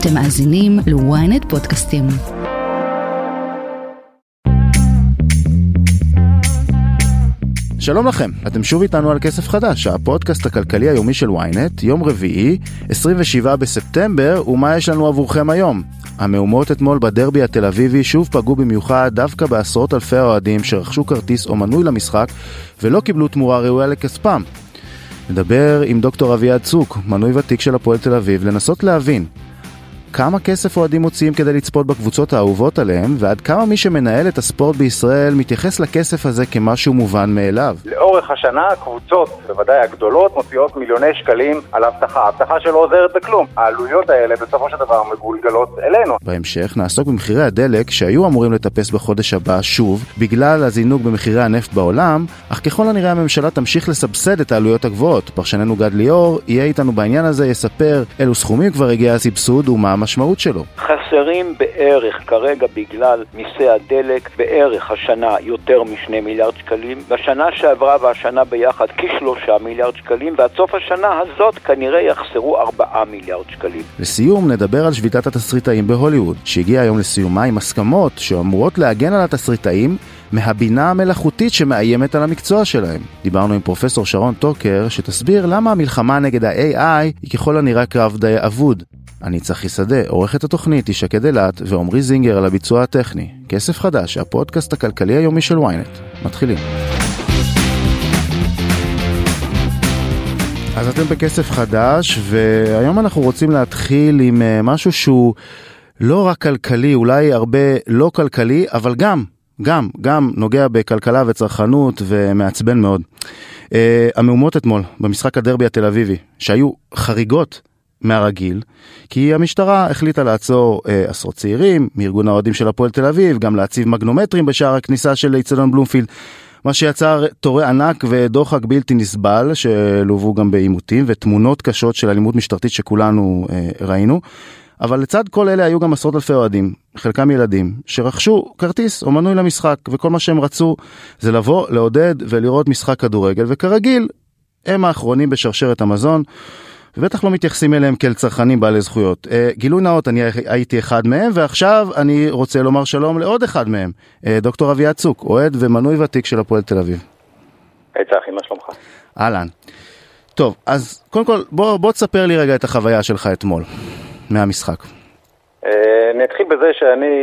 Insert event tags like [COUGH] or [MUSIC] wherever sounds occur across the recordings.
אתם מאזינים ל-ynet פודקאסטים. שלום לכם, אתם שוב איתנו על כסף חדש, הפודקאסט הכלכלי היומי של ynet, יום רביעי, 27 בספטמבר, ומה יש לנו עבורכם היום? המהומות אתמול בדרבי התל אביבי שוב פגעו במיוחד דווקא בעשרות אלפי האוהדים שרכשו כרטיס או מנוי למשחק ולא קיבלו תמורה ראויה לכספם. נדבר עם דוקטור אביעד צוק, מנוי ותיק של הפועל תל אביב, לנסות להבין כמה כסף אוהדים מוציאים כדי לצפות בקבוצות האהובות עליהם, ועד כמה מי שמנהל את הספורט בישראל מתייחס לכסף הזה כמשהו מובן מאליו. לאורך השנה הקבוצות, בוודאי הגדולות, מוציאות מיליוני שקלים על אבטחה. אבטחה שלא עוזרת בכלום. העלויות האלה בסופו של דבר מגולגלות אלינו. בהמשך נעסוק במחירי הדלק שהיו אמורים לטפס בחודש הבא שוב, בגלל הזינוק במחירי הנפט בעולם, אך ככל הנראה הממשלה תמשיך לסבסד את העלויות הגבוהות. פרשננו גד ליאור יהיה איתנו בעניין הזה, יספר אילו סכומים כבר הגיע הסבסוד ומה המשמעות שלו. חסרים בערך כרגע בגלל מיסי הדלק בערך השנה יותר משני מיליארד שקלים, בשנה שעברה והשנה ביחד כשלושה מיליארד שקלים, ועד סוף השנה הזאת כנראה יחסרו ארבעה מיליארד שקלים. לסיום נדבר על שביתת התסריטאים בהוליווד, שהגיעה היום לסיומה עם הסכמות שאמורות להגן על התסריטאים מהבינה המלאכותית שמאיימת על המקצוע שלהם. דיברנו עם פרופסור שרון טוקר, שתסביר למה המלחמה נגד ה-AI היא ככל הנראה קרב די אבוד. אני צחי שדה, עורכת התוכנית היא שקד אילת ועמרי זינגר על הביצוע הטכני. כסף חדש, הפודקאסט הכלכלי היומי של ynet. מתחילים. אז אתם בכסף חדש, והיום אנחנו רוצים להתחיל עם אה, משהו שהוא לא רק כלכלי, אולי הרבה לא כלכלי, אבל גם, גם, גם נוגע בכלכלה וצרכנות ומעצבן מאוד. Uh, המהומות אתמול במשחק הדרבי התל אביבי, שהיו חריגות מהרגיל, כי המשטרה החליטה לעצור אה, עשרות צעירים מארגון האוהדים של הפועל תל אביב, גם להציב מגנומטרים בשער הכניסה של איצטדיון בלומפילד, מה שיצר תורי ענק ודוחק בלתי נסבל, שלוו גם בעימותים ותמונות קשות של אלימות משטרתית שכולנו אה, ראינו. אבל לצד כל אלה היו גם עשרות אלפי אוהדים, חלקם ילדים, שרכשו כרטיס או מנוי למשחק, וכל מה שהם רצו זה לבוא, לעודד ולראות משחק כדורגל, וכרגיל, הם האחרונים בשרשרת המזון. ובטח לא מתייחסים אליהם כאל צרכנים בעלי זכויות. Uh, גילוי נאות, אני הייתי אחד מהם, ועכשיו אני רוצה לומר שלום לעוד אחד מהם, uh, דוקטור אביעד צוק, אוהד ומנוי ותיק של הפועל תל אביב. היי צחי, מה שלומך? אהלן. טוב, אז קודם כל, בוא, בוא תספר לי רגע את החוויה שלך אתמול, מהמשחק. Uh, אני אתחיל בזה שאני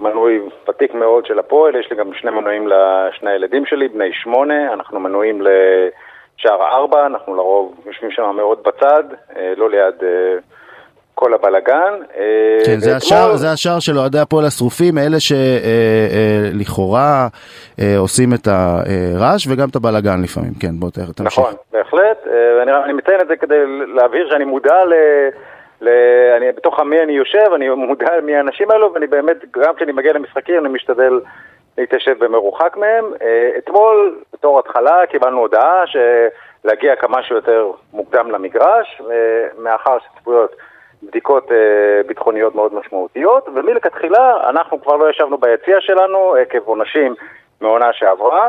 מנוי ותיק מאוד של הפועל, יש לי גם שני מנויים לשני הילדים שלי, בני שמונה, אנחנו מנויים ל... שער הארבע, אנחנו לרוב יושבים שם מאוד בצד, אה, לא ליד אה, כל הבלגן. אה, כן, זה השער, זה השער של אוהדי הפועל השרופים, אלה שלכאורה עושים את הרעש וגם את הבלגן לפעמים, כן, בוא תמשיך. נכון, בהחלט, ואני מציין את זה כדי להבהיר שאני מודע ל... ל... אני, בתוך עמי אני יושב, אני מודע מי האנשים האלו, ואני באמת, גם כשאני מגיע למשחקים, אני משתדל להתיישב במרוחק מהם. אה, אתמול, בתור התחלה, קיבלנו הודעה להגיע כמה שיותר מוקדם למגרש, אה, מאחר שצפויות בדיקות אה, ביטחוניות מאוד משמעותיות, ומלכתחילה אנחנו כבר לא ישבנו ביציע שלנו עקב עונשים מעונה שעברה.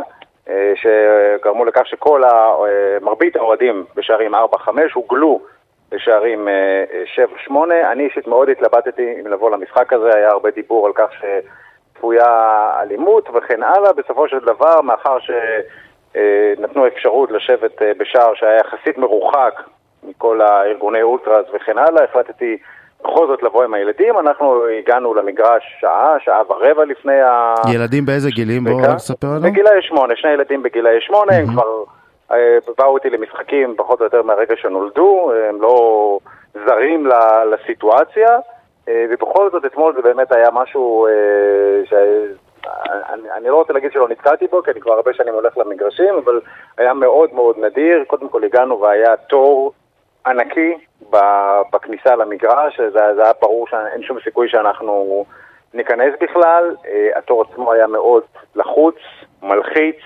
שגרמו לכך שכל ה... מרבית האוהדים בשערים 4-5 הוגלו לשערים 7-8. אני אישית מאוד התלבטתי אם לבוא למשחק הזה, היה הרבה דיבור על כך ש... צפויה אלימות וכן הלאה. בסופו של דבר, מאחר שנתנו אפשרות לשבת אה, בשער שהיה יחסית מרוחק מכל הארגוני אולטרס וכן הלאה, החלטתי בכל זאת לבוא עם הילדים. אנחנו הגענו למגרש שעה, שעה ורבע לפני ה... ילדים באיזה גילים? בואו תספר לנו. בגילאי שמונה, שני ילדים בגילאי שמונה, הם כבר אה, באו איתי למשחקים פחות או יותר מהרגע שנולדו, הם לא זרים לסיטואציה. אה, ובכל זאת אתמול זה באמת היה משהו אה, ש... אני, אני לא רוצה להגיד שלא נתקלתי בו, כי אני כבר הרבה שנים הולך למגרשים, אבל היה מאוד מאוד נדיר. קודם כל הגענו והיה תור ענקי בכניסה למגרש, זה היה ברור שאין שום סיכוי שאנחנו ניכנס בכלל. אה, התור עצמו היה מאוד לחוץ, מלחיץ.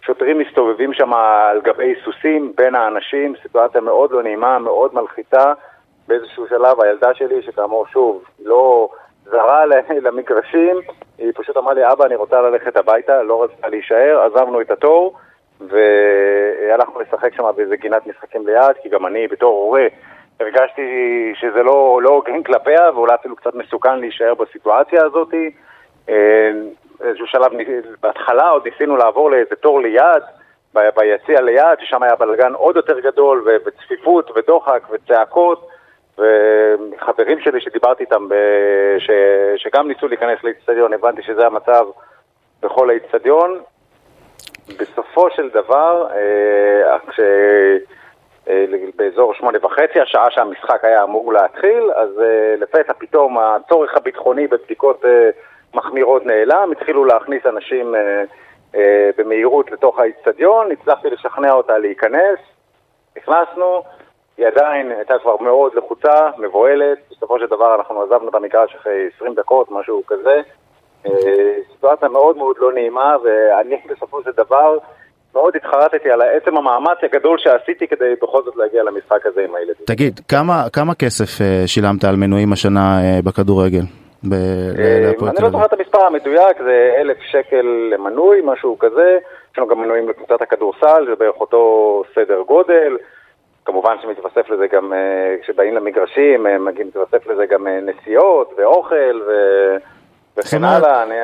שוטרים מסתובבים שם על גבי סוסים בין האנשים, סיטואציה מאוד לא נעימה, מאוד מלחיצה. באיזשהו שלב הילדה שלי, שכאמור שוב, לא זרה [LAUGHS] למגרשים, היא פשוט אמרה לי, אבא, אני רוצה ללכת הביתה, לא רצתה להישאר, עזבנו את התור, והלכנו לשחק שם באיזה גינת משחקים ליד, כי גם אני בתור הורה הרגשתי שזה לא לא הוגן כלפיה, ואולי אפילו קצת מסוכן להישאר בסיטואציה הזאת. אה, איזשהו שלב, בהתחלה עוד ניסינו לעבור לאיזה תור ליד, ביציע ליד, ששם היה בלגן עוד יותר גדול, וצפיפות, ודוחק, וצעקות, וחברים שלי שדיברתי איתם, ב- ש- שגם ניסו להיכנס לאיצטדיון, הבנתי שזה המצב בכל האיצטדיון. בסופו של דבר, אה, כש... אה, באזור שמונה וחצי, השעה שהמשחק היה אמור להתחיל, אז אה, לפתע פתאום הצורך הביטחוני בבדיקות אה, מחמירות נעלם, התחילו להכניס אנשים אה, אה, במהירות לתוך האיצטדיון, הצלחתי לשכנע אותה להיכנס, נכנסנו, היא עדיין הייתה כבר מאוד לחוצה, מבוהלת, בסופו של דבר אנחנו עזבנו את המגרש אחרי 20 דקות, משהו כזה. אה, סיטואציה מאוד מאוד לא נעימה, ואני בסופו של דבר מאוד התחרטתי על עצם המאמץ הגדול שעשיתי כדי בכל זאת להגיע למשחק הזה עם הילדים. תגיד, כמה, כמה כסף אה, שילמת על מנויים השנה אה, בכדורגל? ב- אני לא? זוכר את המספר המדויק, זה אלף שקל למנוי, משהו כזה. יש לנו גם מנויים לקבוצת הכדורסל, זה בערך אותו סדר גודל. כמובן שמתווסף לזה גם, אה, כשבאים למגרשים, אה, מתווסף לזה גם אה, נסיעות ואוכל ו... וכן הלאה. אני-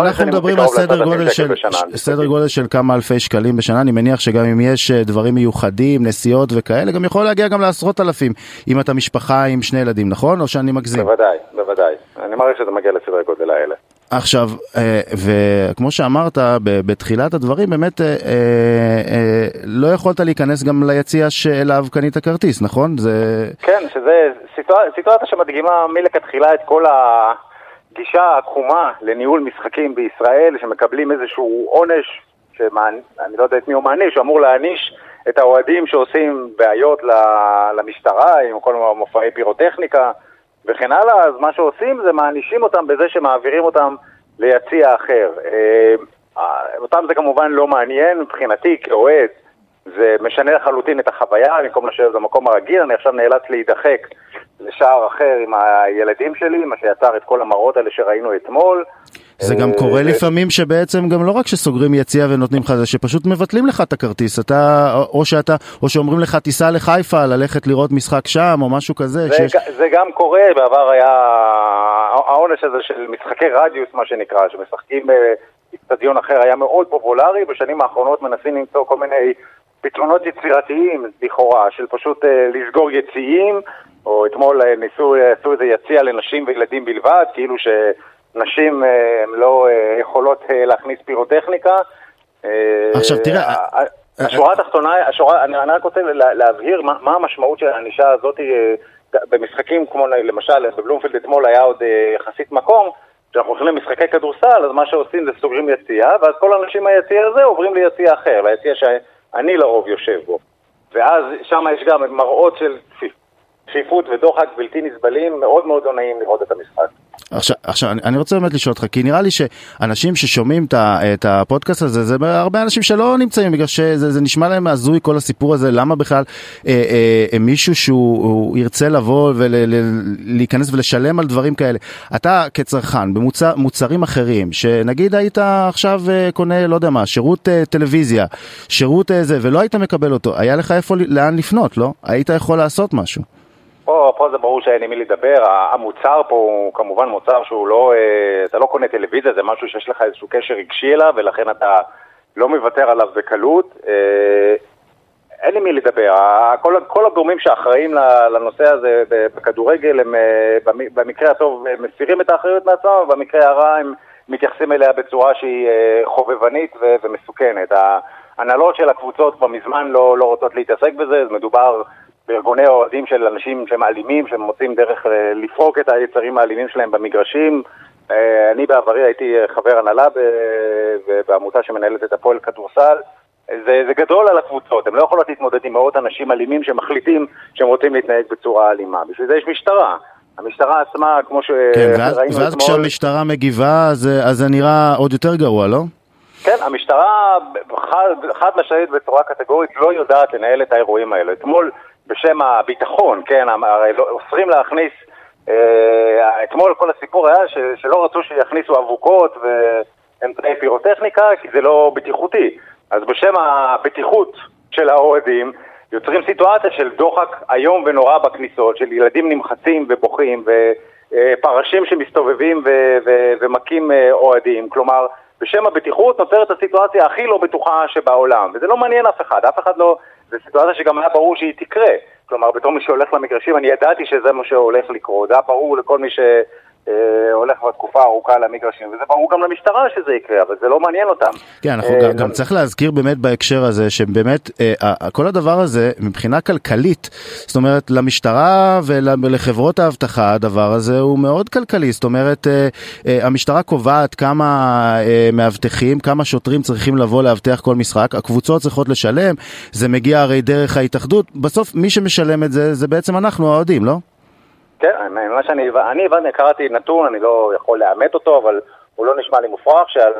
אנחנו מדברים על סדר ל-10,000 גודל של, סדר גודל של כמה אלפי שקלים בשנה, אני מניח שגם אם יש דברים מיוחדים, נסיעות וכאלה, גם יכול להגיע גם לעשרות אלפים, אם אתה משפחה עם שני ילדים, נכון? או שאני מגזים? בוודאי, בוודאי. אני מעריך שזה מגיע לסדרי גודל האלה. עכשיו, אה, וכמו שאמרת בתחילת הדברים, באמת אה, אה, לא יכולת להיכנס גם ליציע שאליו קנית כרטיס, נכון? זה... כן, שזה סיטואציה, שמדגימה מלכתחילה את כל הגישה העקומה לניהול משחקים בישראל, שמקבלים איזשהו עונש, שאני לא יודע את מי הוא מעניש, הוא אמור להעניש את האוהדים שעושים בעיות למשטרה עם כל מופעי פירוטכניקה וכן הלאה, אז מה שעושים זה מענישים אותם בזה שמעבירים אותם ליציע אחר. אה, אותם זה כמובן לא מעניין מבחינתי כאוהד. זה משנה לחלוטין את החוויה, במקום לשבת במקום הרגיל, אני עכשיו נאלץ להידחק לשער אחר עם הילדים שלי, מה שיצר את כל המראות האלה שראינו אתמול. זה גם אה, קורה ו- לפעמים שבעצם גם לא רק שסוגרים יציע ונותנים לך זה, שפשוט מבטלים לך את הכרטיס, אתה, או שאתה, או שאומרים לך תיסע לחיפה ללכת לראות משחק שם, או משהו כזה, זה, שיש... זה גם קורה, בעבר היה העונש הזה של משחקי רדיוס, מה שנקרא, שמשחקים באיצטדיון אחר, היה מאוד פופולרי, בשנים האחרונות מנסים למצוא כל מיני פתרונות יצירתיים, לכאורה, של פשוט אה, לסגור יציאים, או אתמול אה, ניסו, אה, עשו איזה יציע לנשים וילדים בלבד, כאילו שנשים אה, הן לא אה, יכולות אה, להכניס פירוטכניקה. עכשיו, תראה, השורה התחתונה, השורה, אני, אני רק רוצה לה, להבהיר מה, מה המשמעות של הענישה הזאת במשחקים כמו למשל בבלומפילד אתמול היה עוד יחסית מקום, כשאנחנו הולכים למשחקי כדורסל, אז מה שעושים זה סוגרים יציע, ואז כל האנשים מהיציע הזה עוברים ליציע אחר, ליציע שאני לרוב יושב בו. ואז שם יש גם מראות של צפיפות ודוחק בלתי נסבלים, מאוד מאוד לא נעים לראות את המשחק. עכשיו, עכשיו אני, אני רוצה באמת לשאול אותך, כי נראה לי שאנשים ששומעים את, הפודקאסט הזה, זה הרבה אנשים שלא נמצאים, בגלל שזה זה נשמע להם הזוי כל הסיפור הזה, למה בכלל אה, אה, אה, מישהו שהוא הוא ירצה לבוא ולהיכנס ולשלם על דברים כאלה. אתה כצרכן, במוצרים אחרים, שנגיד היית עכשיו אה, קונה, לא יודע מה, שירות אה, טלוויזיה, שירות אה, ולא היית מקבל אותו, היה לך איפה, לאן לפנות, לא? היית יכול לעשות משהו. פה, פה זה ברור שאין עם מי לדבר, המוצר פה הוא כמובן מוצר שהוא לא, אה, אתה לא קונה טלוויזיה, זה משהו שיש לך איזשהו קשר רגשי אליו, ולכן אתה לא מוותר עליו בקלות. אה, אין עם מי לדבר, כל, כל הגורמים שאחראים לנושא הזה בכדורגל, הם אה, במקרה הטוב מסירים את האחריות מעצמם, ובמקרה הרע הם מתייחסים אליה בצורה שהיא חובבנית ומסוכנת. ההנהלות של הקבוצות כבר מזמן לא, לא רוצות להתעסק בזה, זה מדובר... בארגוני אוהדים של אנשים שהם אלימים, שהם מוצאים דרך לפרוק את היצרים האלימים שלהם במגרשים. אני בעברי הייתי חבר הנהלה בעמותה שמנהלת את הפועל כדורסל. זה, זה גדול על הקבוצות, הן לא יכולות להתמודד עם מאות אנשים אלימים שמחליטים שהם רוצים להתנהג בצורה אלימה. בשביל זה יש משטרה. המשטרה עצמה, כמו שראינו כן, ואז, אתמול... ואז כשהמשטרה מגיבה, אז, אז זה נראה עוד יותר גרוע, לא? כן, המשטרה חד, חד משמעית בצורה קטגורית לא יודעת לנהל את האירועים האלה. אתמול בשם הביטחון, כן, הרי לא, אוסרים להכניס, אה, אתמול כל הסיפור היה ש, שלא רצו שיכניסו אבוקות ואמצעי פירוטכניקה כי זה לא בטיחותי. אז בשם הבטיחות של האוהדים, יוצרים סיטואציה של דוחק איום ונורא בכניסות, של ילדים נמחצים ובוכים ופרשים שמסתובבים ו- ו- ומכים אה, אוהדים. כלומר, בשם הבטיחות נוצרת הסיטואציה הכי לא בטוחה שבעולם, וזה לא מעניין אף אחד, אף אחד לא... זו סיטואציה שגם היה ברור שהיא תקרה. כלומר, בתור מי שהולך למגרשים, אני ידעתי שזה מה שהולך לקרות. זה היה ברור לכל מי שהולך בתקופה ארוכה למגרשים, וזה ברור גם למשטרה שזה יקרה, אבל זה לא מעניין אותם. כן, אנחנו אה, גם, גם צריך להזכיר באמת בהקשר הזה, שבאמת אה, כל הדבר הזה, מבחינה כלכלית, זאת אומרת, למשטרה ולחברות האבטחה, הדבר הזה הוא מאוד כלכלי. זאת אומרת, אה, המשטרה קובעת כמה מאבטחים, כמה שוטרים צריכים לבוא לאבטח כל משחק, הקבוצות צריכות לשלם, זה מגיע הרי דרך ההתאחדות, בסוף מי שמשלם את זה, זה בעצם אנחנו האוהדים, לא? כן, מה שאני אני הבנתי, קראתי נתון, אני לא יכול לאמת אותו, אבל הוא לא נשמע לי מופרך, שעל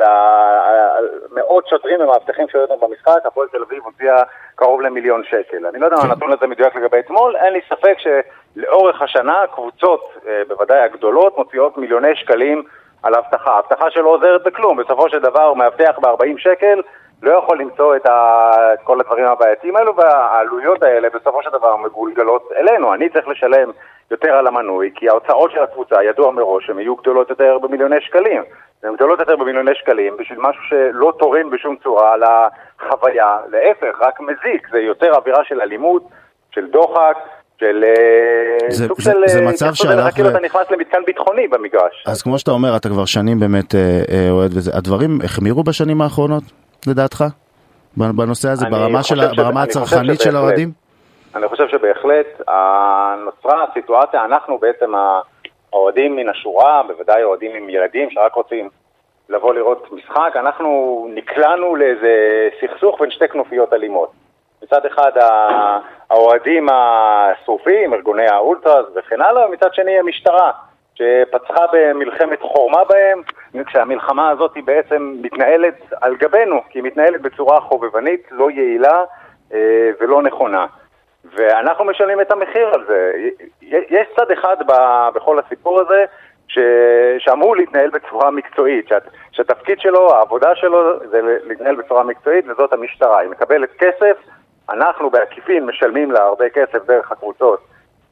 מאות שוטרים ומאבטחים שהיו אותם במשחק, הפועל תל אביב הוציאה קרוב למיליון שקל. אני לא יודע אם הנתון הזה מדויק לגבי אתמול, אין לי ספק שלאורך השנה קבוצות, בוודאי הגדולות, מוציאות מיליוני שקלים על אבטחה. אבטחה שלא עוזרת בכלום, בסופו של דבר מאבטח ב-40 שקל, לא יכול למצוא את, ה... את כל הדברים הבעייתיים האלו, והעלויות האלה בסופו של דבר מגולגלות אלינו. אני צריך לשלם יותר על המנוי, כי ההוצאות של הקבוצה, ידוע מראש, הן יהיו גדולות יותר במיליוני שקלים. הן גדולות יותר במיליוני שקלים בשביל משהו שלא תורם בשום צורה לחוויה, להפך, רק מזיק. זה יותר אווירה של אלימות, של דוחק. של זה, סוג זה, של זה מצב שהלך כאילו. אתה נכנס למתקן ביטחוני במגרש. אז כמו שאתה אומר, אתה כבר שנים באמת אוהד וזה, הדברים החמירו בשנים האחרונות, לדעתך? בנושא הזה, ברמה, של, ש... ברמה הצרכנית של האוהדים? אני חושב שבהחלט נוצרה הסיטואציה, אנחנו בעצם האוהדים מן השורה, בוודאי אוהדים עם ילדים שרק רוצים לבוא לראות משחק, אנחנו נקלענו לאיזה סכסוך בין שתי כנופיות אלימות. מצד אחד האוהדים השרופים, ארגוני האולטרס וכן הלאה, ומצד שני המשטרה, שפצחה במלחמת חורמה בהם, כשהמלחמה הזאת היא בעצם מתנהלת על גבינו, כי היא מתנהלת בצורה חובבנית, לא יעילה אה, ולא נכונה. ואנחנו משלמים את המחיר על זה. יש צד אחד בכל הסיפור הזה ש... שאמור להתנהל בצורה מקצועית, שאת... שהתפקיד שלו, העבודה שלו זה להתנהל בצורה מקצועית וזאת המשטרה. היא מקבלת כסף, אנחנו בעקיפין משלמים לה הרבה כסף דרך הקבוצות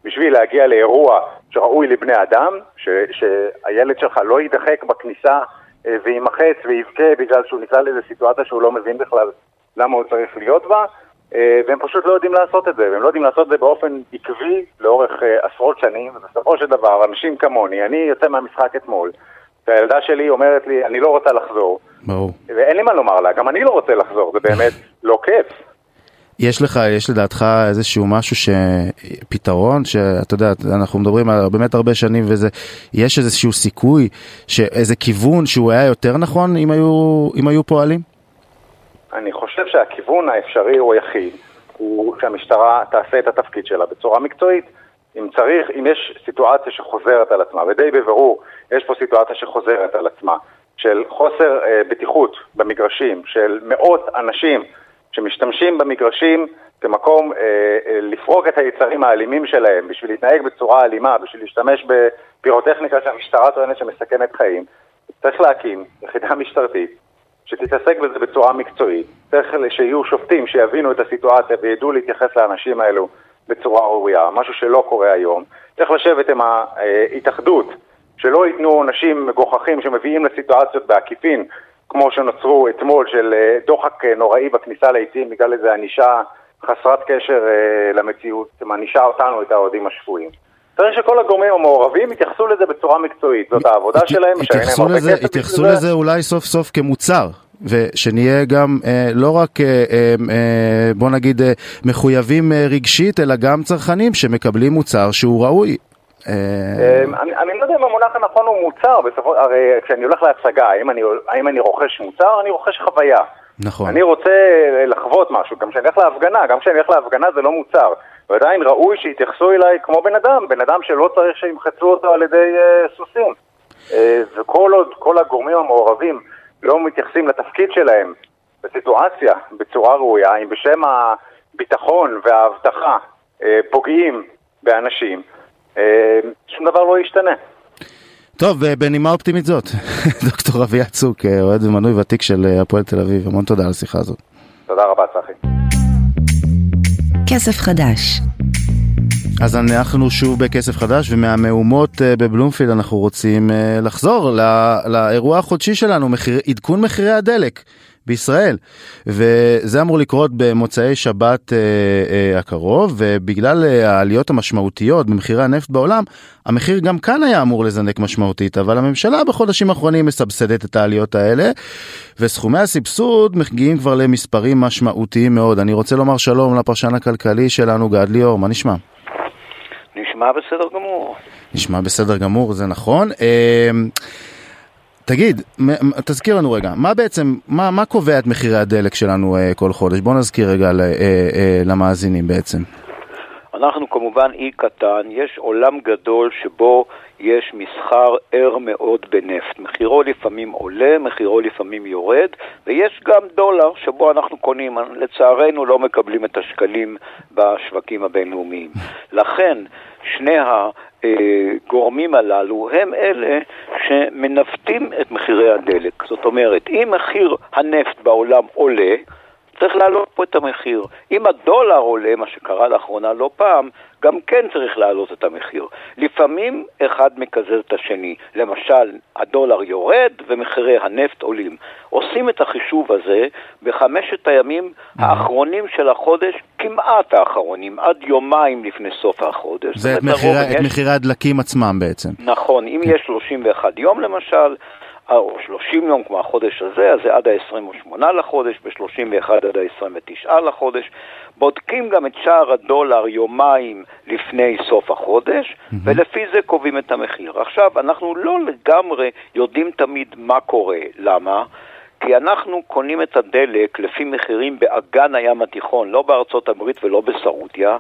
בשביל להגיע לאירוע שראוי לבני אדם, ש... שהילד שלך לא יידחק בכניסה אה, ויימחץ ויבכה בגלל שהוא נקלע לאיזו סיטואציה שהוא לא מבין בכלל למה הוא צריך להיות בה. אה, והם פשוט לא יודעים לעשות את זה, והם לא יודעים לעשות את זה באופן עקבי לאורך אה, עשרות שנים, ובסופו של דבר, אנשים כמוני, אני יוצא מהמשחק אתמול, והילדה שלי אומרת לי, אני לא רוצה לחזור. ברור. ואין לי מה לומר לה, גם אני לא רוצה לחזור, זה באמת [LAUGHS] לא כיף. יש לך, יש לדעתך איזשהו משהו שפתרון, שאתה יודע, אנחנו מדברים על באמת הרבה שנים וזה, יש איזשהו סיכוי, איזה כיוון שהוא היה יותר נכון אם היו, אם היו פועלים? אני חושב שהכיוון האפשרי הוא היחיד, הוא שהמשטרה תעשה את התפקיד שלה בצורה מקצועית. אם צריך, אם יש סיטואציה שחוזרת על עצמה, ודי בבירור יש פה סיטואציה שחוזרת על עצמה, של חוסר אה, בטיחות במגרשים, של מאות אנשים שמשתמשים במגרשים כמקום אה, אה, לפרוק את היצרים האלימים שלהם, בשביל להתנהג בצורה אלימה, בשביל להשתמש בפירוטכניקה שהמשטרה טוענת שמסכנת חיים, צריך להקים יחידה משטרתית שתתעסק בזה בצורה מקצועית. צריך שיהיו שופטים שיבינו את הסיטואציה וידעו להתייחס לאנשים האלו בצורה ראויה, משהו שלא קורה היום. צריך לשבת עם ההתאחדות, שלא ייתנו עונשים מגוחכים שמביאים לסיטואציות בעקיפין, כמו שנוצרו אתמול, של אה, דוחק אה, נוראי בכניסה לעיתים בגלל איזו ענישה חסרת קשר אה, למציאות, מענישה אותנו, את האוהדים השפויים. צריך שכל הגורמים המעורבים יתייחסו לזה בצורה מקצועית, זאת העבודה שלהם, התייחסו לזה, התייחסו לזה אולי סוף סוף כמוצר. ושנהיה גם אה, לא רק, אה, אה, אה, בוא נגיד, אה, מחויבים אה, רגשית, אלא גם צרכנים שמקבלים מוצר שהוא ראוי. אה... אני, אני לא יודע אם המונח הנכון הוא מוצר, בסופו, הרי כשאני הולך להצגה, האם אני, האם אני רוכש מוצר, אני רוכש חוויה. נכון. אני רוצה לחוות משהו, גם כשאני הולך להפגנה, גם כשאני הולך להפגנה זה לא מוצר. ועדיין ראוי שיתייחסו אליי כמו בן אדם, בן אדם שלא צריך שימחצו אותו על ידי uh, סוסים. Uh, וכל עוד כל הגורמים המעורבים לא מתייחסים לתפקיד שלהם בסיטואציה בצורה ראויה, אם בשם הביטחון והאבטחה uh, פוגעים באנשים, שום דבר לא ישתנה. טוב, בנימה אופטימית זאת, [LAUGHS] דוקטור אביה צוק, אוהד ומנוי ותיק של הפועל תל אביב, המון תודה על השיחה הזאת. תודה רבה, צחי. כסף חדש. אז אנחנו שוב בכסף חדש ומהמהומות אה, בבלומפילד אנחנו רוצים אה, לחזור לאירוע החודשי שלנו, מחיר, עדכון מחירי הדלק. בישראל וזה אמור לקרות במוצאי שבת אה, אה, הקרוב ובגלל אה, העליות המשמעותיות במחירי הנפט בעולם המחיר גם כאן היה אמור לזנק משמעותית אבל הממשלה בחודשים האחרונים מסבסדת את העליות האלה וסכומי הסבסוד מגיעים כבר למספרים משמעותיים מאוד אני רוצה לומר שלום לפרשן הכלכלי שלנו גד ליאור מה נשמע? נשמע בסדר גמור. נשמע בסדר גמור זה נכון. אה, תגיד, תזכיר לנו רגע, מה בעצם, מה, מה קובע את מחירי הדלק שלנו אה, כל חודש? בוא נזכיר רגע אה, אה, למאזינים בעצם. אנחנו כמובן אי קטן, יש עולם גדול שבו יש מסחר ער מאוד בנפט. מחירו לפעמים עולה, מחירו לפעמים יורד, ויש גם דולר שבו אנחנו קונים. לצערנו לא מקבלים את השקלים בשווקים הבינלאומיים. לכן, שני הגורמים הללו הם אלה שמנווטים את מחירי הדלק. זאת אומרת, אם מחיר הנפט בעולם עולה, צריך להעלות פה את המחיר. אם הדולר עולה, מה שקרה לאחרונה לא פעם, גם כן צריך להעלות את המחיר. לפעמים אחד מקזז את השני. למשל, הדולר יורד ומחירי הנפט עולים. עושים את החישוב הזה בחמשת הימים האחרונים של החודש, כמעט האחרונים, עד יומיים לפני סוף החודש. זה את מחירי, הדלקים עצמם בעצם. נכון, אם יש 31 יום למשל, או 30 יום כמו החודש הזה, אז זה עד ה-28 לחודש, ב-31 עד ה-29 לחודש. בודקים גם את שער הדולר יומיים לפני סוף החודש, mm-hmm. ולפי זה קובעים את המחיר. עכשיו, אנחנו לא לגמרי יודעים תמיד מה קורה. למה? כי אנחנו קונים את הדלק לפי מחירים באגן הים התיכון, לא בארצות הברית ולא בסעודיה,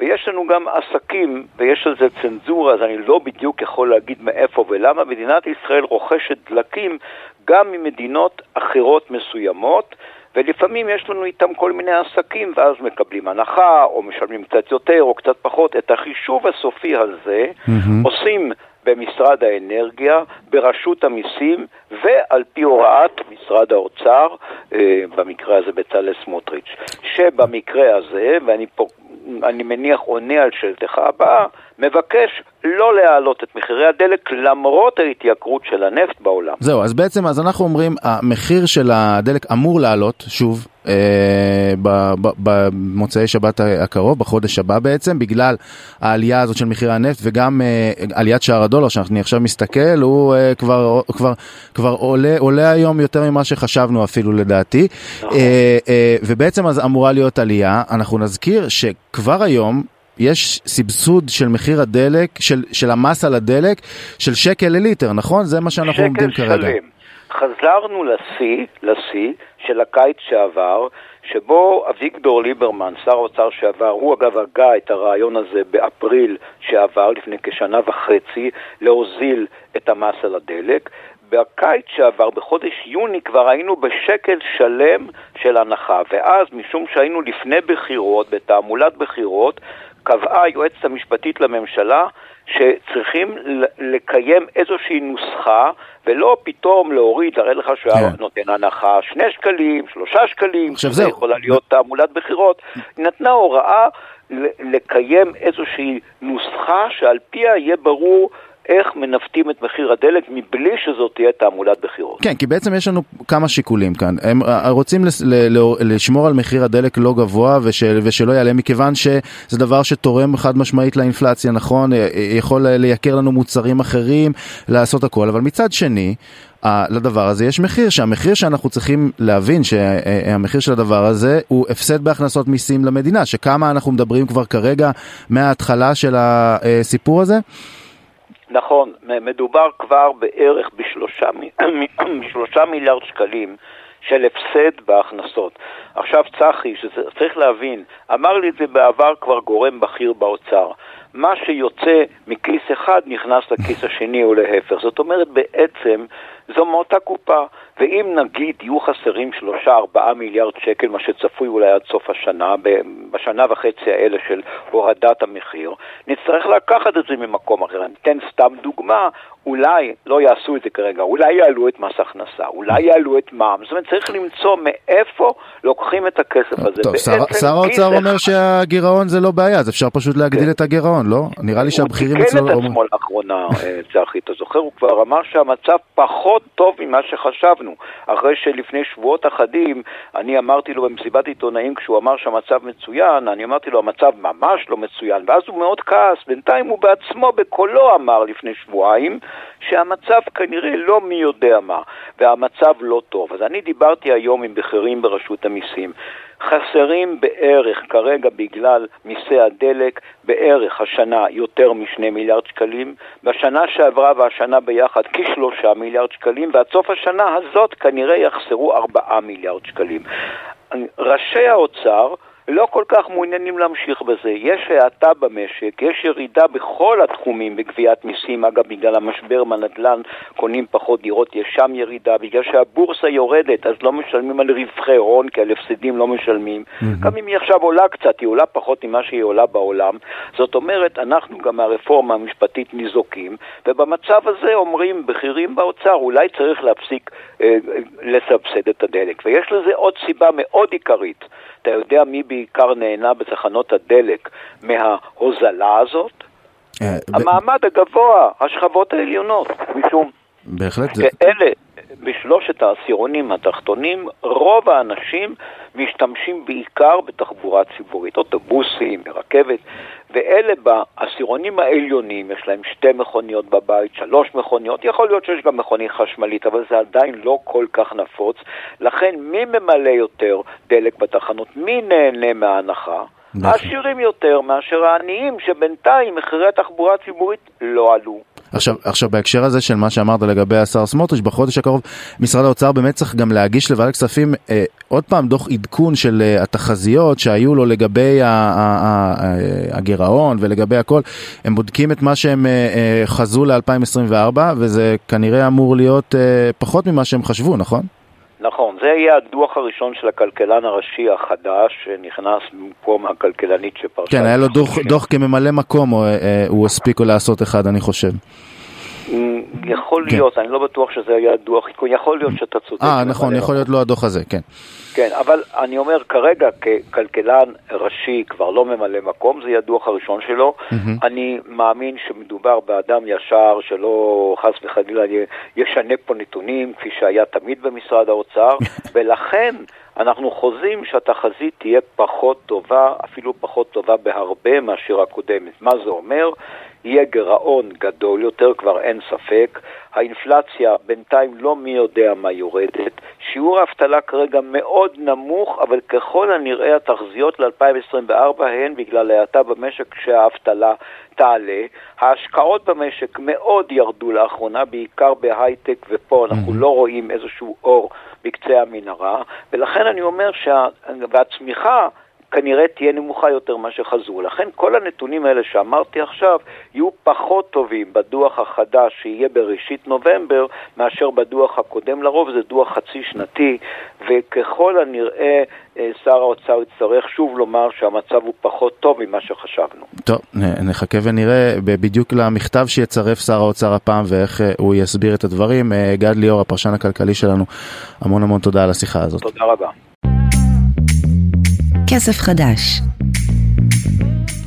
ויש לנו גם עסקים, ויש על זה צנזורה, אז אני לא בדיוק יכול להגיד מאיפה ולמה. מדינת ישראל רוכשת דלקים גם ממדינות אחרות מסוימות, ולפעמים יש לנו איתם כל מיני עסקים, ואז מקבלים הנחה, או משלמים קצת יותר או קצת פחות. את החישוב הסופי הזה mm-hmm. עושים במשרד האנרגיה, ברשות המיסים ועל פי הוראת משרד האוצר, אה, במקרה הזה בצלאל סמוטריץ', שבמקרה הזה, ואני פה, אני מניח עונה על שאלתך הבאה, מבקש לא להעלות את מחירי הדלק למרות ההתייקרות של הנפט בעולם. זהו, אז בעצם אז אנחנו אומרים המחיר של הדלק אמור לעלות שוב אה, במוצאי שבת הקרוב, בחודש הבא בעצם, בגלל העלייה הזאת של מחירי הנפט וגם אה, עליית שער הדולר שאני עכשיו מסתכל, הוא אה, כבר, כבר, כבר עולה, עולה היום יותר ממה שחשבנו אפילו לדעתי, נכון. אה, אה, ובעצם אז אמורה להיות עלייה, אנחנו נזכיר שכבר היום יש סבסוד של מחיר הדלק, של, של המס על הדלק, של שקל לליטר, נכון? זה מה שאנחנו עומדים כרגע. שקל שלם. חזרנו לשיא, לשיא של הקיץ שעבר, שבו אביגדור ליברמן, שר האוצר שעבר, הוא אגב הגה את הרעיון הזה באפריל שעבר, לפני כשנה וחצי, להוזיל את המס על הדלק. בקיץ שעבר, בחודש יוני, כבר היינו בשקל שלם של הנחה, ואז, משום שהיינו לפני בחירות, בתעמולת בחירות, קבעה היועצת המשפטית לממשלה שצריכים לקיים איזושהי נוסחה ולא פתאום להוריד, הרי לך שהוא כן. נותן הנחה שני שקלים, שלושה שקלים, עכשיו זהו. יכולה להיות תעמולת בחירות, נתנה הוראה לקיים איזושהי נוסחה שעל פיה יהיה ברור איך מנווטים את מחיר הדלק מבלי שזאת תהיה תעמולת בחירות. כן, כי בעצם יש לנו כמה שיקולים כאן. הם אה, רוצים לשמור על מחיר הדלק לא גבוה ושל, ושלא יעלה, מכיוון שזה דבר שתורם חד משמעית לאינפלציה, נכון? אה, אה, יכול לייקר לנו מוצרים אחרים, לעשות הכל, אבל מצד שני, לדבר הזה יש מחיר, שהמחיר שאנחנו צריכים להבין שהמחיר של הדבר הזה הוא הפסד בהכנסות מיסים למדינה, שכמה אנחנו מדברים כבר כרגע מההתחלה של הסיפור הזה? נכון, מדובר כבר בערך בשלושה, בשלושה [COUGHS] מיליארד שקלים של הפסד בהכנסות. עכשיו צחי, שצריך להבין, אמר לי את זה בעבר כבר גורם בכיר באוצר, מה שיוצא מכיס אחד נכנס לכיס השני או להפך. זאת אומרת, בעצם זו מאותה קופה. ואם נגיד יהיו חסרים 3-4 מיליארד שקל, מה שצפוי אולי עד סוף השנה, בשנה וחצי האלה של הורדת המחיר, נצטרך לקחת את זה ממקום אחר. אני אתן סתם דוגמה, אולי לא יעשו את זה כרגע, אולי יעלו את מס הכנסה, אולי יעלו את מע"מ, זאת אומרת צריך למצוא מאיפה לוקחים את הכסף הזה. טוב, שר, שר האוצר אומר שהגירעון זה לא בעיה, אז אפשר פשוט להגדיל כן. את הגירעון, לא? נראה לי שהבכירים אצלו... הוא תיקן את עצמו לאחרונה, אה, צחי, אתה זוכר? הוא כבר אמר שהמצב פחות טוב ממה שחשבנו. אחרי שלפני שבועות אחדים, אני אמרתי לו במסיבת עיתונאים, כשהוא אמר שהמצב מצוין, אני אמרתי לו, המצב ממש לא מצוין, ואז הוא מאוד כעס, בינתיים הוא בעצמו בקולו אמר לפני שבועיים, שהמצב כנראה לא מי יודע מה, והמצב לא טוב. אז אני דיברתי היום עם בכירים ברשות המיסים. חסרים בערך כרגע בגלל מיסי הדלק בערך השנה יותר משני מיליארד שקלים, בשנה שעברה והשנה ביחד כשלושה מיליארד שקלים, ועד סוף השנה הזאת כנראה יחסרו ארבעה מיליארד שקלים. ראשי האוצר לא כל כך מעוניינים להמשיך בזה. יש האטה במשק, יש ירידה בכל התחומים בגביית מיסים, אגב, בגלל המשבר בנדל"ן קונים פחות דירות, יש שם ירידה, בגלל שהבורסה יורדת, אז לא משלמים על רווחי הון, כי על הפסדים לא משלמים. Mm-hmm. גם אם היא עכשיו עולה קצת, היא עולה פחות ממה שהיא עולה בעולם. זאת אומרת, אנחנו גם מהרפורמה המשפטית ניזוקים, ובמצב הזה אומרים בכירים באוצר, אולי צריך להפסיק אה, אה לסבסד את הדלק. ויש לזה עוד סיבה מאוד עיקרית. אתה יודע מי בעיקר נהנה בתחנות הדלק מההוזלה הזאת? אה, המעמד הגבוה, השכבות העליונות, משום בהחלט כאלה בשלושת העשירונים התחתונים, רוב האנשים משתמשים בעיקר בתחבורה ציבורית, אוטובוסים, רכבת, ואלה בעשירונים העליונים, יש להם שתי מכוניות בבית, שלוש מכוניות, יכול להיות שיש גם מכונית חשמלית, אבל זה עדיין לא כל כך נפוץ, לכן מי ממלא יותר דלק בתחנות? מי נהנה מההנחה? נכון. העשירים יותר מאשר העניים, שבינתיים מחירי התחבורה הציבורית לא עלו. עכשיו, עכשיו בהקשר הזה של מה שאמרת לגבי השר סמוטריץ', בחודש הקרוב משרד האוצר באמת צריך גם להגיש לוועדת כספים אה, עוד פעם דוח עדכון של אה, התחזיות שהיו לו לגבי הגירעון ולגבי הכל. הם בודקים את מה שהם אה, אה, חזו ל-2024 וזה כנראה אמור להיות אה, פחות ממה שהם חשבו, נכון? נכון, זה יהיה הדוח הראשון של הכלכלן הראשי החדש, שנכנס במקום הכלכלנית שפרשה. כן, היה לו דוח, דוח כממלא מקום, הוא, אה, הוא הספיק לעשות אחד, אני חושב. יכול כן. להיות, אני לא בטוח שזה היה דוח עדכון, יכול להיות שאתה צודק. אה, נכון, יכול להיות לא הדוח הזה, כן. כן, אבל אני אומר, כרגע ככלכלן ראשי, כבר לא ממלא מקום, זה יהיה הדוח הראשון שלו. Mm-hmm. אני מאמין שמדובר באדם ישר, שלא חס וחלילה ישנה פה נתונים, כפי שהיה תמיד במשרד האוצר, [LAUGHS] ולכן... אנחנו חוזים שהתחזית תהיה פחות טובה, אפילו פחות טובה בהרבה מאשר הקודמת. מה זה אומר? יהיה גירעון גדול יותר, כבר אין ספק. האינפלציה בינתיים לא מי יודע מה יורדת. שיעור האבטלה כרגע מאוד נמוך, אבל ככל הנראה התחזיות ל-2024 הן בגלל ההאטה במשק שהאבטלה תעלה. ההשקעות במשק מאוד ירדו לאחרונה, בעיקר בהייטק, ופה אנחנו לא רואים איזשהו אור בקצה המנהרה, ולכן אני אומר שה... והצמיחה כנראה תהיה נמוכה יותר ממה שחזרו. לכן כל הנתונים האלה שאמרתי עכשיו יהיו פחות טובים בדוח החדש שיהיה בראשית נובמבר מאשר בדוח הקודם. לרוב זה דוח חצי שנתי, וככל הנראה אה, שר האוצר יצטרך שוב לומר שהמצב הוא פחות טוב ממה שחשבנו. טוב, נחכה ונראה בדיוק למכתב שיצרף שר האוצר הפעם ואיך אה, הוא יסביר את הדברים. אה, גד ליאור, הפרשן הכלכלי שלנו, המון המון תודה על השיחה הזאת. תודה רבה. כסף חדש.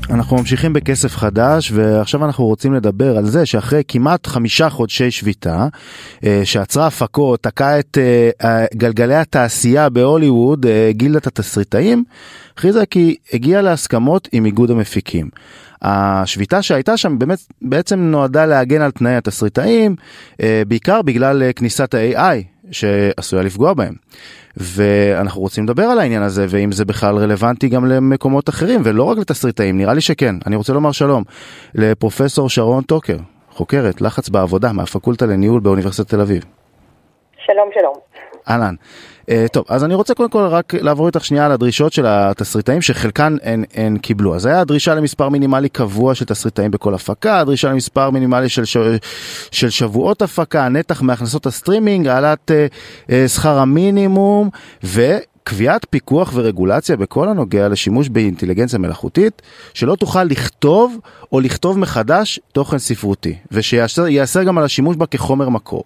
אנחנו ממשיכים בכסף חדש ועכשיו אנחנו רוצים לדבר על זה שאחרי כמעט חמישה חודשי שביתה אה, שעצרה הפקות, תקעה את אה, גלגלי התעשייה בהוליווד, אה, גילדת התסריטאים, הכריזה כי הגיעה להסכמות עם איגוד המפיקים. השביתה שהייתה שם באמת בעצם נועדה להגן על תנאי התסריטאים, בעיקר בגלל כניסת ה-AI שעשויה לפגוע בהם. ואנחנו רוצים לדבר על העניין הזה, ואם זה בכלל רלוונטי גם למקומות אחרים, ולא רק לתסריטאים, נראה לי שכן. אני רוצה לומר שלום לפרופסור שרון טוקר, חוקרת לחץ בעבודה מהפקולטה לניהול באוניברסיטת תל אביב. שלום, שלום. אהלן. Uh, טוב, אז אני רוצה קודם כל רק לעבור איתך שנייה על הדרישות של התסריטאים שחלקן הן, הן קיבלו. אז היה הדרישה למספר מינימלי קבוע של תסריטאים בכל הפקה, הדרישה למספר מינימלי של, ש... של שבועות הפקה, נתח מהכנסות הסטרימינג, העלאת uh, uh, שכר המינימום וקביעת פיקוח ורגולציה בכל הנוגע לשימוש באינטליגנציה מלאכותית, שלא תוכל לכתוב או לכתוב מחדש תוכן ספרותי, ושיאסר גם על השימוש בה כחומר מקור.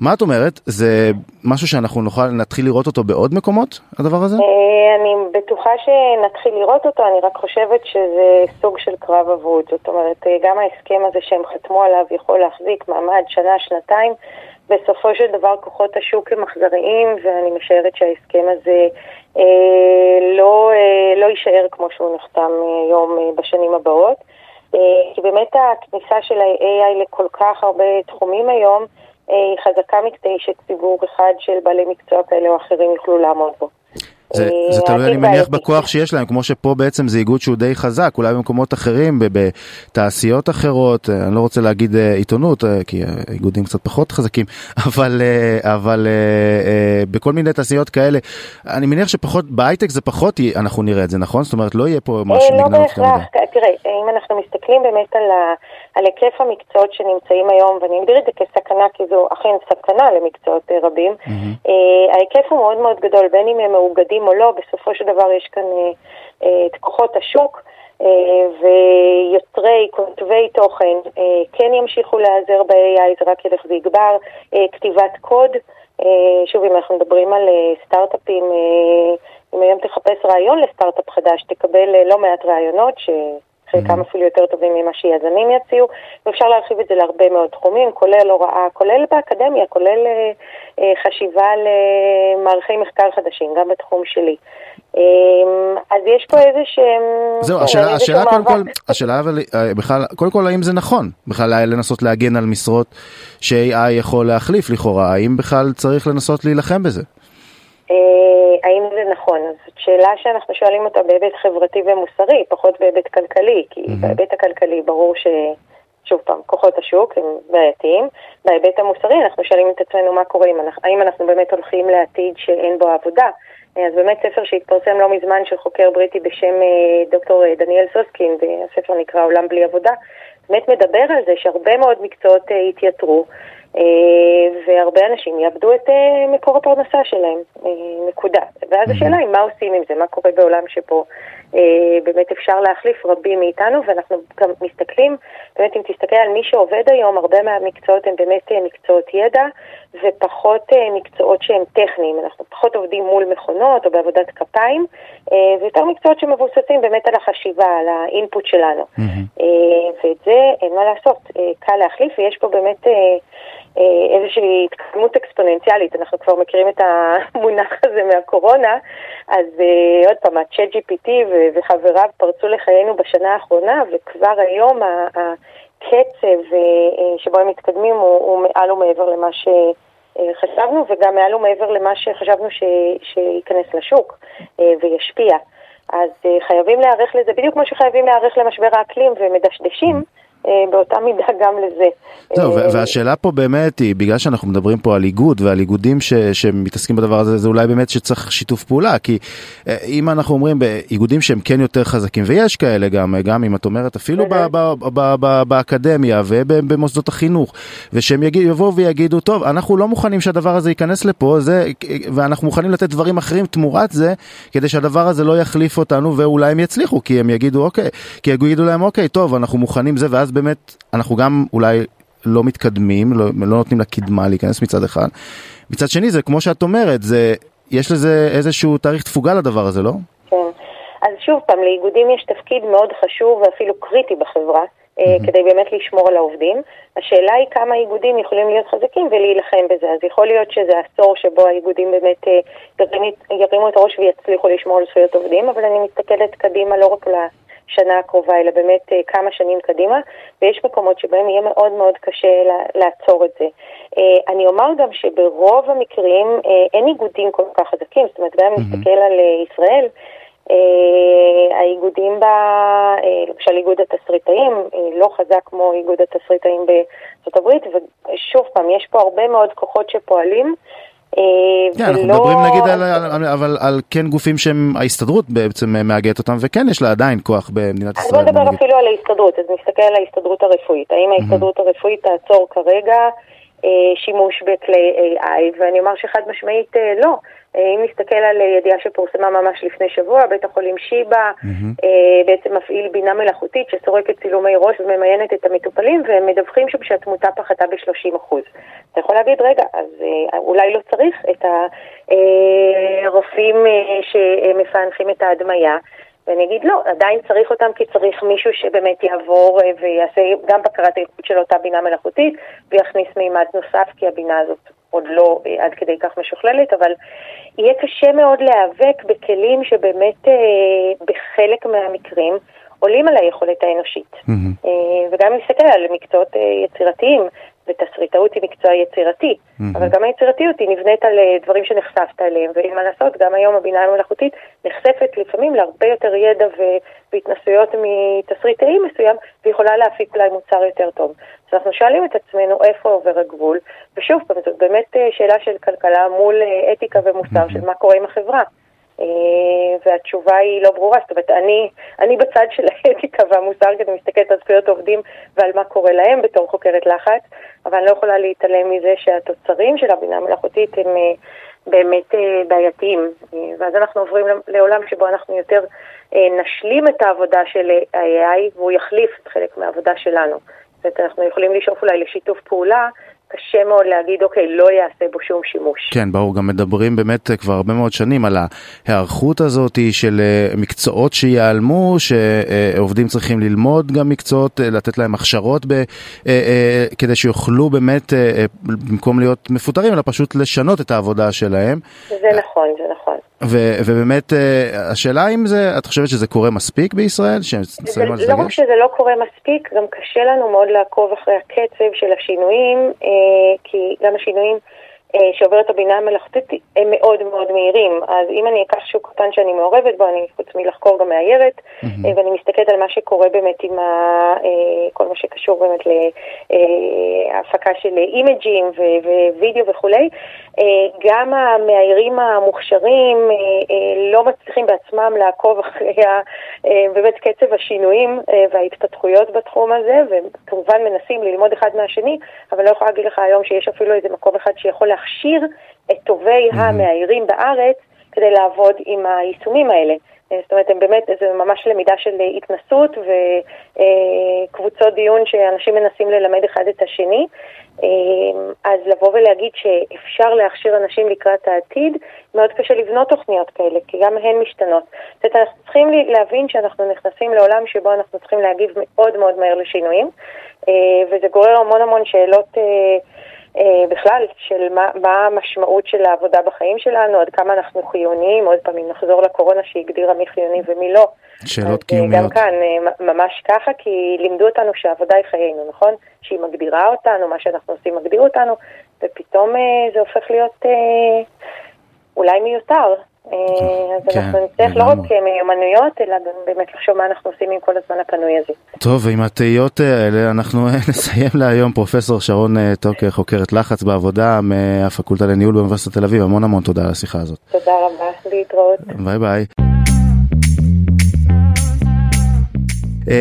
מה את אומרת? זה משהו שאנחנו נוכל, נתחיל לראות אותו בעוד מקומות, הדבר הזה? אני בטוחה שנתחיל לראות אותו, אני רק חושבת שזה סוג של קרב אבוד. זאת אומרת, גם ההסכם הזה שהם חתמו עליו יכול להחזיק מעמד שנה, שנתיים. בסופו של דבר כוחות השוק הם אכזריים, ואני משערת שההסכם הזה אה, לא, אה, לא יישאר כמו שהוא נחתם היום אה, בשנים הבאות. אה, כי באמת הכניסה של ה-AI לכל כך הרבה תחומים היום, היא חזקה מכדי שציבור אחד של בעלי מקצוע כאלה או אחרים יוכלו לעמוד בו. זה, אה, זה תלוי, אני מניח. בכוח שיש להם, כמו שפה בעצם זה איגוד שהוא די חזק, אולי במקומות אחרים, בתעשיות אחרות, אה, אני לא רוצה להגיד אה, עיתונות, אה, כי האיגודים קצת פחות חזקים, [LAUGHS] אבל, אה, אבל אה, אה, בכל מיני תעשיות כאלה, אני מניח שפחות, בהייטק זה פחות, אנחנו נראה את זה, נכון? זאת אומרת, לא יהיה פה משהו אה, לא בהכרח. תראה, אם אנחנו מסתכלים באמת על, ה, על היקף המקצועות שנמצאים היום, ואני אגדיר את זה כסכנה, כי זו אכן סכנה למקצועות אה, רבים, אה, ההיקף הוא מאוד מאוד גדול, בין אם הם מאוגדים או לא, בסופו של דבר יש כאן אה, אה, את כוחות השוק. ויוצרי, כותבי תוכן כן ימשיכו להיעזר ב-AI, זה רק ילך ויגבר. כתיבת קוד, שוב, אם אנחנו מדברים על סטארט-אפים, אם היום תחפש רעיון לסטארט-אפ חדש, תקבל לא מעט רעיונות, שחלקם אפילו יותר טובים ממה שיזמים יציעו, ואפשר להרחיב את זה להרבה מאוד תחומים, כולל הוראה, כולל באקדמיה, כולל אה, אה, חשיבה על אה, מערכי מחקר חדשים, גם בתחום שלי. אה, אז יש פה איזה שהם... זהו, כן, השאלה, השאלה קודם כל. השאלה אבל, אה, בכלל, קודם כל האם זה נכון, בכלל לנסות להגן על משרות ש-AI יכול להחליף לכאורה, האם בכלל צריך לנסות להילחם בזה? אה, האם זה נכון? זאת שאלה שאנחנו שואלים אותה בהיבט חברתי ומוסרי, פחות בהיבט כלכלי, כי בהיבט הכלכלי ברור ש... שוב פעם, כוחות השוק הם בעייתיים. בהיבט המוסרי אנחנו שואלים את עצמנו מה קורה, האם אנחנו באמת הולכים לעתיד שאין בו עבודה. אה, אז באמת ספר שהתפרסם לא מזמן של חוקר בריטי בשם אה, דוקטור אה, דניאל סוסקין, והספר נקרא עולם בלי עבודה, באמת מדבר על זה שהרבה מאוד מקצועות אה, התייתרו. אה, והרבה אנשים יאבדו את אה, מקור הפרנסה שלהם, נקודה. ואז השאלה היא מה עושים עם זה, מה קורה בעולם שבו באמת אפשר להחליף רבים מאיתנו, ואנחנו גם מסתכלים, באמת אם תסתכל על מי שעובד היום, הרבה מהמקצועות הם באמת מקצועות ידע, ופחות אה, מקצועות שהם טכניים. אנחנו פחות עובדים מול מכונות או בעבודת כפיים, אה, ויותר מקצועות שמבוססים באמת על החשיבה, על האינפוט שלנו. אה, ואת זה אין מה לעשות, קל להחליף, ויש פה באמת... איזושהי התקדמות אקספוננציאלית, אנחנו כבר מכירים את המונח [LAUGHS] הזה מהקורונה, אז עוד פעם, ה-chat GPT וחבריו פרצו לחיינו בשנה האחרונה, וכבר היום ה- הקצב אה, אה, שבו הם מתקדמים הוא, הוא מעל ומעבר למה שחשבנו, וגם מעל ומעבר למה שחשבנו ש- שייכנס לשוק אה, וישפיע. אז חייבים להיערך לזה, בדיוק כמו שחייבים להיערך למשבר האקלים ומדשדשים. אה, באותה מידה גם לזה. זהו, אה, והשאלה פה באמת היא, בגלל שאנחנו מדברים פה על איגוד ועל איגודים ש- שמתעסקים בדבר הזה, זה אולי באמת שצריך שיתוף פעולה, כי אה, אם אנחנו אומרים באיגודים שהם כן יותר חזקים, ויש כאלה גם, אה, גם אם את אומרת אפילו ב- ב- ב- ב- באקדמיה ובמוסדות החינוך, ושהם יגיד- יבואו ויגידו, טוב, אנחנו לא מוכנים שהדבר הזה ייכנס לפה, זה, ואנחנו מוכנים לתת דברים אחרים תמורת זה, כדי שהדבר הזה לא יחליף אותנו, ואולי הם יצליחו, כי הם יגידו, אוקיי, כי יגידו להם, אוקיי, טוב, אנחנו מוכנים זה, ואז באמת אנחנו גם אולי לא מתקדמים, לא, לא נותנים לקדמה להיכנס מצד אחד. מצד שני, זה כמו שאת אומרת, זה, יש לזה איזשהו תאריך תפוגה לדבר הזה, לא? כן. אז שוב פעם, לאיגודים יש תפקיד מאוד חשוב ואפילו קריטי בחברה, אה, כדי באמת לשמור על העובדים. השאלה היא כמה איגודים יכולים להיות חזקים ולהילחם בזה. אז יכול להיות שזה עשור שבו האיגודים באמת אה, ירימו את הראש ויצליחו לשמור על זכויות עובדים, אבל אני מסתכלת קדימה לא רק לשנה הקרובה, אלא באמת אה, כמה שנים קדימה, ויש מקומות שבהם יהיה מאוד מאוד קשה לה- לעצור את זה. אה, אני אומר גם שברוב המקרים אה, אין איגודים כל כך חזקים, זאת אומרת, גם אם נסתכל על ישראל, האיגודים, ב, למשל איגוד התסריטאים, לא חזק כמו איגוד התסריטאים בארצות הברית, ושוב פעם, יש פה הרבה מאוד כוחות שפועלים. כן, אנחנו מדברים נגיד על, על, אבל על כן גופים שהם ההסתדרות בעצם מאגדת אותם וכן יש לה עדיין כוח במדינת ישראל. בוא נדבר אפילו על ההסתדרות, אז נסתכל על ההסתדרות הרפואית. האם ההסתדרות הרפואית תעצור כרגע שימוש בכלי AI, ואני אומר שחד משמעית לא. אם נסתכל על ידיעה שפורסמה ממש לפני שבוע, בית החולים שיבא mm-hmm. בעצם מפעיל בינה מלאכותית שסורקת צילומי ראש וממיינת את המטופלים, והם מדווחים שם שהתמותה פחתה ב-30%. אתה יכול להגיד, רגע, אז אולי לא צריך את הרופאים שמפענחים את ההדמיה. ואני אגיד לא, עדיין צריך אותם כי צריך מישהו שבאמת יעבור ויעשה גם בקרת איכות של אותה בינה מלאכותית ויכניס מימד נוסף כי הבינה הזאת עוד לא עד כדי כך משוכללת, אבל יהיה קשה מאוד להיאבק בכלים שבאמת אה, בחלק מהמקרים עולים על היכולת האנושית. Mm-hmm. אה, וגם נסתכל על מקצועות אה, יצירתיים, ותסריטאות היא מקצוע יצירתי, mm-hmm. אבל גם היצירתיות היא נבנית על דברים שנחשפת אליהם, ואין מה לעשות, גם היום הבינה המלאכותית נחשפת לפעמים להרבה יותר ידע והתנסויות מתסריטאי מסוים, ויכולה להפיק אולי מוצר יותר טוב. אז אנחנו שואלים את עצמנו איפה עובר הגבול, ושוב פעם, זאת באמת שאלה של כלכלה מול אתיקה ומוסר mm-hmm. של מה קורה עם החברה. והתשובה היא לא ברורה, זאת אומרת, אני, אני בצד של [LAUGHS] האתיקה והמוסר כדי מסתכלת על זכויות עובדים ועל מה קורה להם בתור חוקרת לחץ, אבל אני לא יכולה להתעלם מזה שהתוצרים של הבינה המלאכותית הם באמת בעייתיים. ואז אנחנו עוברים לעולם שבו אנחנו יותר נשלים את העבודה של ה-AI והוא יחליף את חלק מהעבודה שלנו. זאת אומרת, אנחנו יכולים לשאוף אולי לשיתוף פעולה קשה מאוד להגיד, אוקיי, לא יעשה בו שום שימוש. כן, ברור, גם מדברים באמת כבר הרבה מאוד שנים על ההיערכות הזאת של מקצועות שיעלמו, שעובדים צריכים ללמוד גם מקצועות, לתת להם הכשרות ב, כדי שיוכלו באמת, במקום להיות מפוטרים, אלא פשוט לשנות את העבודה שלהם. זה נכון, זה נכון. ו- ובאמת השאלה אם זה, את חושבת שזה קורה מספיק בישראל? זה, לא רק שזה לא קורה מספיק, גם קשה לנו מאוד לעקוב אחרי הקצב של השינויים, כי גם השינויים שעוברת הבינה המלאכותית הם מאוד מאוד מהירים. אז אם אני אקח שוק קטן שאני מעורבת בו, אני חוץ מלחקור גם מאיירת, mm-hmm. ואני מסתכלת על מה שקורה באמת עם ה, כל מה שקשור באמת להפקה של אימג'ים ווידאו וכולי, גם המאיירים המוכשרים לא מצליחים בעצמם לעקוב אחרי באמת קצב השינויים וההתפתחויות בתחום הזה, וכמובן מנסים ללמוד אחד מהשני, אבל לא יכולה להגיד לך היום שיש אפילו איזה מקום אחד שיכול להכשיר את טובי mm-hmm. המאיירים בארץ כדי לעבוד עם היישומים האלה. זאת אומרת, הם באמת, זה ממש למידה של התנסות וקבוצות דיון שאנשים מנסים ללמד אחד את השני. אז לבוא ולהגיד שאפשר להכשיר אנשים לקראת העתיד, מאוד קשה לבנות תוכניות כאלה, כי גם הן משתנות. זאת אומרת, אנחנו צריכים להבין שאנחנו נכנסים לעולם שבו אנחנו צריכים להגיב מאוד מאוד מהר לשינויים, וזה גורר המון המון שאלות בכלל, של מה, מה המשמעות של העבודה בחיים שלנו, עד כמה אנחנו חיוניים, עוד פעם, אם נחזור לקורונה שהגדירה מי חיוני ומי לא. שאלות קיומיות. גם כאן, ממש ככה, כי לימדו אותנו שהעבודה היא חיינו, נכון? שהיא מגדירה אותנו, מה שאנחנו עושים מגדיר אותנו, ופתאום זה הופך להיות אולי מיותר. אז אנחנו נצטרך לא רק מיומנויות, אלא באמת לחשוב מה אנחנו עושים עם כל הזמן הפנוי הזה. טוב, ועם התהיות האלה אנחנו [LAUGHS] נסיים להיום. פרופסור שרון טוקר, חוקרת לחץ בעבודה מהפקולטה לניהול באוניברסיטת תל אביב, המון המון תודה על השיחה הזאת. תודה רבה, להתראות. ביי ביי.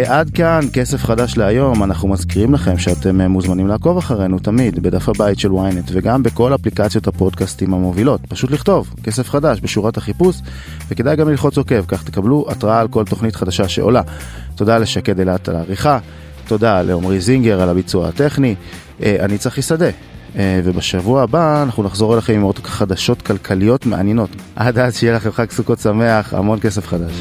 עד כאן כסף חדש להיום, אנחנו מזכירים לכם שאתם מוזמנים לעקוב אחרינו תמיד בדף הבית של ynet וגם בכל אפליקציות הפודקאסטים המובילות. פשוט לכתוב כסף חדש בשורת החיפוש וכדאי גם ללחוץ עוקב, כך תקבלו התראה על כל תוכנית חדשה שעולה. תודה לשקד אילת על העריכה, תודה לעמרי זינגר על הביצוע הטכני, אני צחי שדה. ובשבוע הבא אנחנו נחזור אליכם עם עוד חדשות כלכליות מעניינות. עד אז שיהיה לכם חג סוכות שמח, המון כסף חדש.